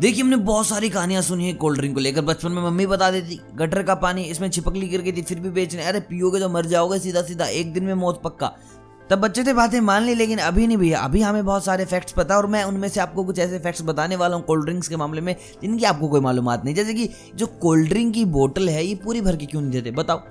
देखिए, हमने बहुत सारी कहानियाँ सुनी है कोल्ड ड्रिंक को लेकर। बचपन में मम्मी बता देती, गटर का पानी इसमें छिपकली गिर गई थी, फिर भी बेचने। अरे, पियोगे तो मर जाओगे सीधा सीधा एक दिन में मौत पक्का। तब बच्चे थे, बातें मान ली, लेकिन अभी नहीं भैया। अभी हमें बहुत सारे फैक्ट्स पता, और मैं उनमें से आपको कुछ ऐसे फैक्ट्स बताने वाला हूँ कोल्ड ड्रिंक्स के मामले में, जिनकी आपको कोई मालूम नहीं। जैसे कि जो कोल्ड ड्रिंक की बोतल है, ये पूरी भर के क्यों नहीं देते? बताओ।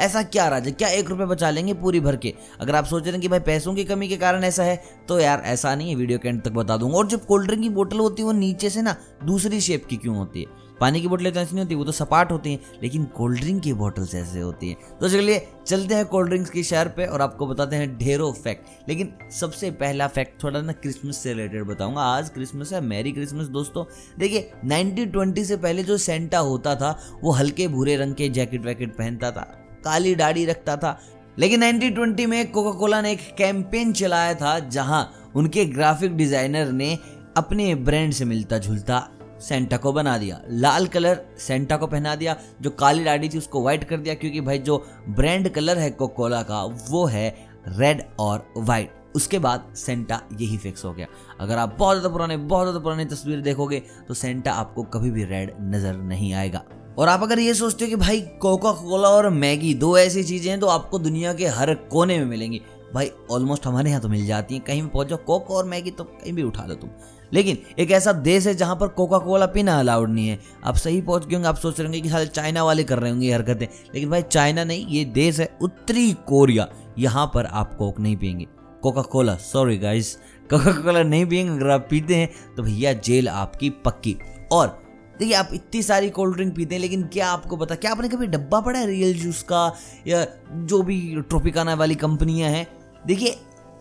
ऐसा क्या राजा क्या एक रुपये बचा लेंगे पूरी भर के? अगर आप सोच रहे हैं कि भाई पैसों की कमी के कारण ऐसा है तो यार ऐसा नहीं है, वीडियो के एंड तक बता दूँगा। और जो कोल्ड ड्रिंक की बोतल होती है, वो नीचे से ना दूसरी शेप की क्यों होती है? पानी की बोतलें तो ऐसी नहीं होती, वो तो सपाट होती हैं, लेकिन कोल्ड ड्रिंक की बोटल्स ऐसे होती हैं। तो चलिए, चलते हैं कोल्ड ड्रिंक्स की शहर पे और आपको बताते हैं ढेरों फैक्ट लेकिन सबसे पहला फैक्ट थोड़ा ना क्रिसमस से रिलेटेड बताऊँगा। आज क्रिसमस है मैरी क्रिसमस दोस्तों। देखिए 1920 से पहले जो सेंटा होता था, वो हल्के भूरे रंग के जैकेट वैकेट पहनता था। काली दाढ़ी रखता था। लेकिन 1920 में कोका कोला ने एक कैंपेन चलाया था, जहाँ उनके ग्राफिक डिज़ाइनर ने अपने ब्रांड से मिलता जुलता सेंटा को बना दिया। लाल कलर सेंटा को पहना दिया, जो काली दाढ़ी थी उसको व्हाइट कर दिया, क्योंकि भाई जो ब्रांड कलर है कोका कोला का, वो है रेड और व्हाइट उसके बाद सेंटा यही फिक्स हो गया। अगर आप बहुत ज़्यादा पुराने, बहुत ज़्यादा पुरानी तस्वीर देखोगे तो सेंटा आपको कभी भी रेड नज़र नहीं आएगा। और आप अगर ये सोचते हो कि भाई कोका कोला और मैगी दो ऐसी चीज़ें हैं तो आपको दुनिया के हर कोने में मिलेंगी। भाई ऑलमोस्ट हमारे यहाँ तो मिल जाती हैं। कहीं भी पहुँच जाओ कोका और मैगी तो कहीं भी उठा लो तुम। लेकिन एक ऐसा देश है जहाँ पर कोका कोला पीना अलाउड नहीं है। आप सही पहुँच गए होंगे, आप सोच रहे होंगे कि साले चाइना वाले कर रहे होंगे ये हरकतें। लेकिन भाई चाइना नहीं, ये देश है उत्तरी कोरिया। यहाँ पर आप कोक नहीं पियेंगे। Coca Cola sorry guys Coca Cola नहीं पियेंगे, अगर आप पीते हैं तो भैया जेल आपकी पक्की। और देखिए, आप इतनी सारी कोल्ड ड्रिंक पीते हैं, लेकिन क्या आपको पता, क्या आपने कभी डब्बा पड़ा है रियल जूस का, या जो भी ट्रोपिकाना वाली कंपनियाँ हैं? देखिए,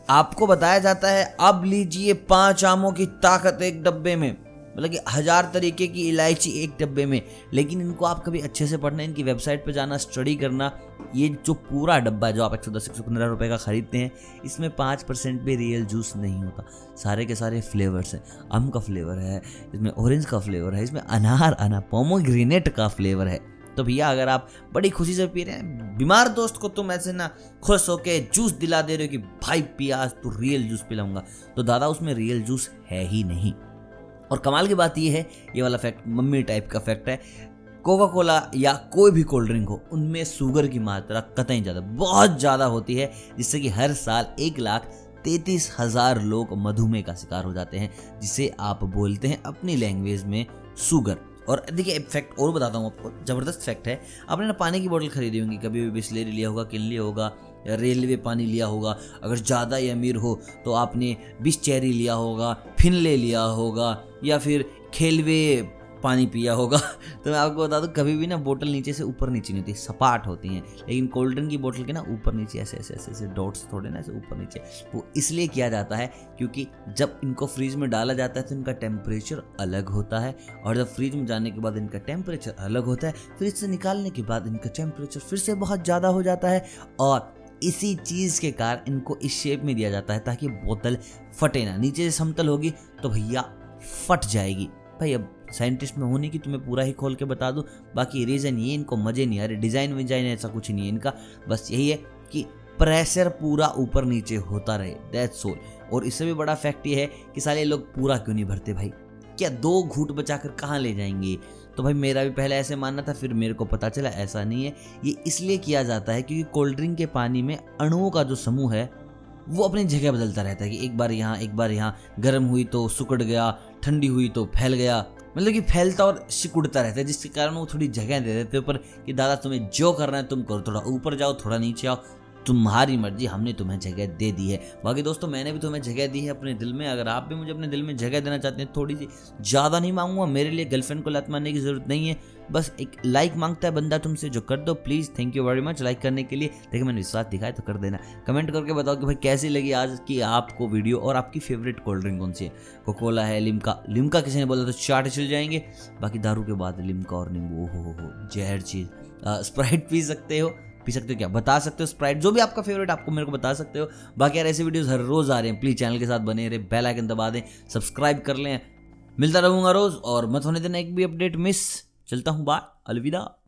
आपको बताया जाता है, अब लीजिए पाँच आमों की ताकत एक डब्बे में। मतलब कि हज़ार तरीके की इलायची एक डब्बे में। लेकिन इनको आप कभी अच्छे से पढ़ना, इनकी वेबसाइट पर जाना, स्टडी करना, ये जो पूरा डब्बा जो आप एक सौ दस, एक सौ पंद्रह रुपये का ख़रीदते हैं, इसमें पाँच परसेंट भी रियल जूस नहीं होता। सारे के सारे फ्लेवर्स हैं। आम का फ्लेवर है, इसमें ऑरेंज का फ्लेवर है, इसमें अनार अना पोमोग्रेनेट का फ्लेवर है। तो भैया, अगर आप बड़ी खुशी से पी रहे हैं, बीमार दोस्त को तुम ऐसे ना खुश होके जूस दिला दे रहे हो कि, भाई पिया तू रियल जूस पिलाऊँगा। तो दादा, उसमें रियल जूस है ही नहीं। और कमाल की बात यह है, ये वाला फैक्ट मम्मी टाइप का फैक्ट है कोका कोला या कोई भी कोल्ड ड्रिंक हो, उनमें शुगर की मात्रा कतई ज़्यादा, बहुत ज़्यादा होती है, जिससे कि हर साल एक लाख तैतीस हज़ार लोग मधुमेह का शिकार हो जाते हैं, जिसे आप बोलते हैं अपनी लैंग्वेज में शुगर और देखिए, एक फैक्ट और बताता हूँ आपको, ज़बरदस्त फैक्ट है। आपने ना पानी की बोतल खरीदी होंगी, कभी भी बिस्लेरी लिया होगा, किन लिया होगा, या रेलवे पानी लिया होगा, अगर ज़्यादा ही अमीर हो तो आपने बिस चेरी लिया होगा, फिनले लिया होगा या फिर खेलवे पानी पिया होगा। तो मैं आपको बता दूँ, कभी भी ना बोतल नीचे से ऊपर नीचे नहीं होती, सपाट होती हैं। लेकिन कोल्ड ड्रिंक की बोतल के ना ऊपर नीचे, ऐसे ऐसे ऐसे ऐसे डॉट्स थोड़े ना ऐसे ऊपर नीचे, वो इसलिए किया जाता है क्योंकि जब इनको फ्रीज में डाला जाता है तो इनका टेम्परेचर अलग होता है और जब फ्रीज में जाने के बाद इनका टेम्परेचर अलग होता है, फ्रिज से निकालने के बाद इनका टेम्परेचर फिर से बहुत ज़्यादा हो जाता है और इसी चीज़ के कारण इनको इस शेप में दिया जाता है ताकि बोतल फटे ना। नीचे से समतल होगी तो भैया फट जाएगी। भाई, अब साइंटिस्ट में होने की तुम्हें पूरा ही खोल के बता दूँ। बाकी रीज़न ये, इनको मज़े नहीं आ रहे। डिज़ाइन विजाइन ऐसा कुछ नहीं है इनका। बस यही है कि प्रेशर पूरा ऊपर नीचे होता रहे। दैट सोल और इससे भी बड़ा फैक्ट ये है कि सारे लोग पूरा क्यों नहीं भरते भाई? क्या दो घूट बचाकर कहाँ ले जाएँगे? तो भाई, मेरा भी पहले ऐसे मानना था, फिर मेरे को पता चला, ऐसा नहीं है। ये इसलिए किया जाता है क्योंकि कोल्ड ड्रिंक के पानी में अणुओं का जो समूह है, वो अपनी जगह बदलता रहता है कि एक बार यहाँ, एक बार यहाँ, गर्म हुई तो सुकड़ गया ठंडी हुई तो फैल गया। मतलब कि फैलता और सिकुड़ता रहता है, जिसके कारण वो थोड़ी जगह दे देते ऊपर कि, दादा, तुम्हें जो करना है, तुम करो। थोड़ा ऊपर जाओ, थोड़ा नीचे आओ। तुम्हारी मर्ज़ी, हमने तुम्हें जगह दे दी है। बाकी दोस्तों, मैंने भी तुम्हें जगह दी है अपने दिल में। अगर आप भी मुझे अपने दिल में जगह देना चाहते हैं, थोड़ी सी ज़्यादा नहीं मांगूँगा, मेरे लिए गर्लफ्रेंड को लत मारने की ज़रूरत नहीं है। बस एक लाइक माँगता है बंदा तुमसे, जो कर दो please thank you very much like करने के लिए। देखिए, मैंने विश्वास दिखाया तो कर देना। कमेंट करके बताओ कि भाई कैसी लगी आज की आपको वीडियो और आपकी फेवरेट कोल्ड ड्रिंक कौन सी है? कोकोला है लिमका लिमका किसी ने बोला तो चाट चल जाएँगे। बाकी दारू के बाद लिमका और नींबू हो हो हो जहर चीज़। स्प्राइट पी सकते हो। पी सकते हो क्या? बता सकते हो स्प्राइट जो भी आपका फेवरेट आपको मेरे को बता सकते हो। बाकी यार, ऐसे वीडियोस हर रोज़ आ रहे हैं। प्लीज़ चैनल के साथ बने रहे बेल आइकन दबा दें सब्सक्राइब कर लें। मिलता रहूँगा रोज़, और मत होने देना एक भी अपडेट मिस चलता हूँ बाय अलविदा।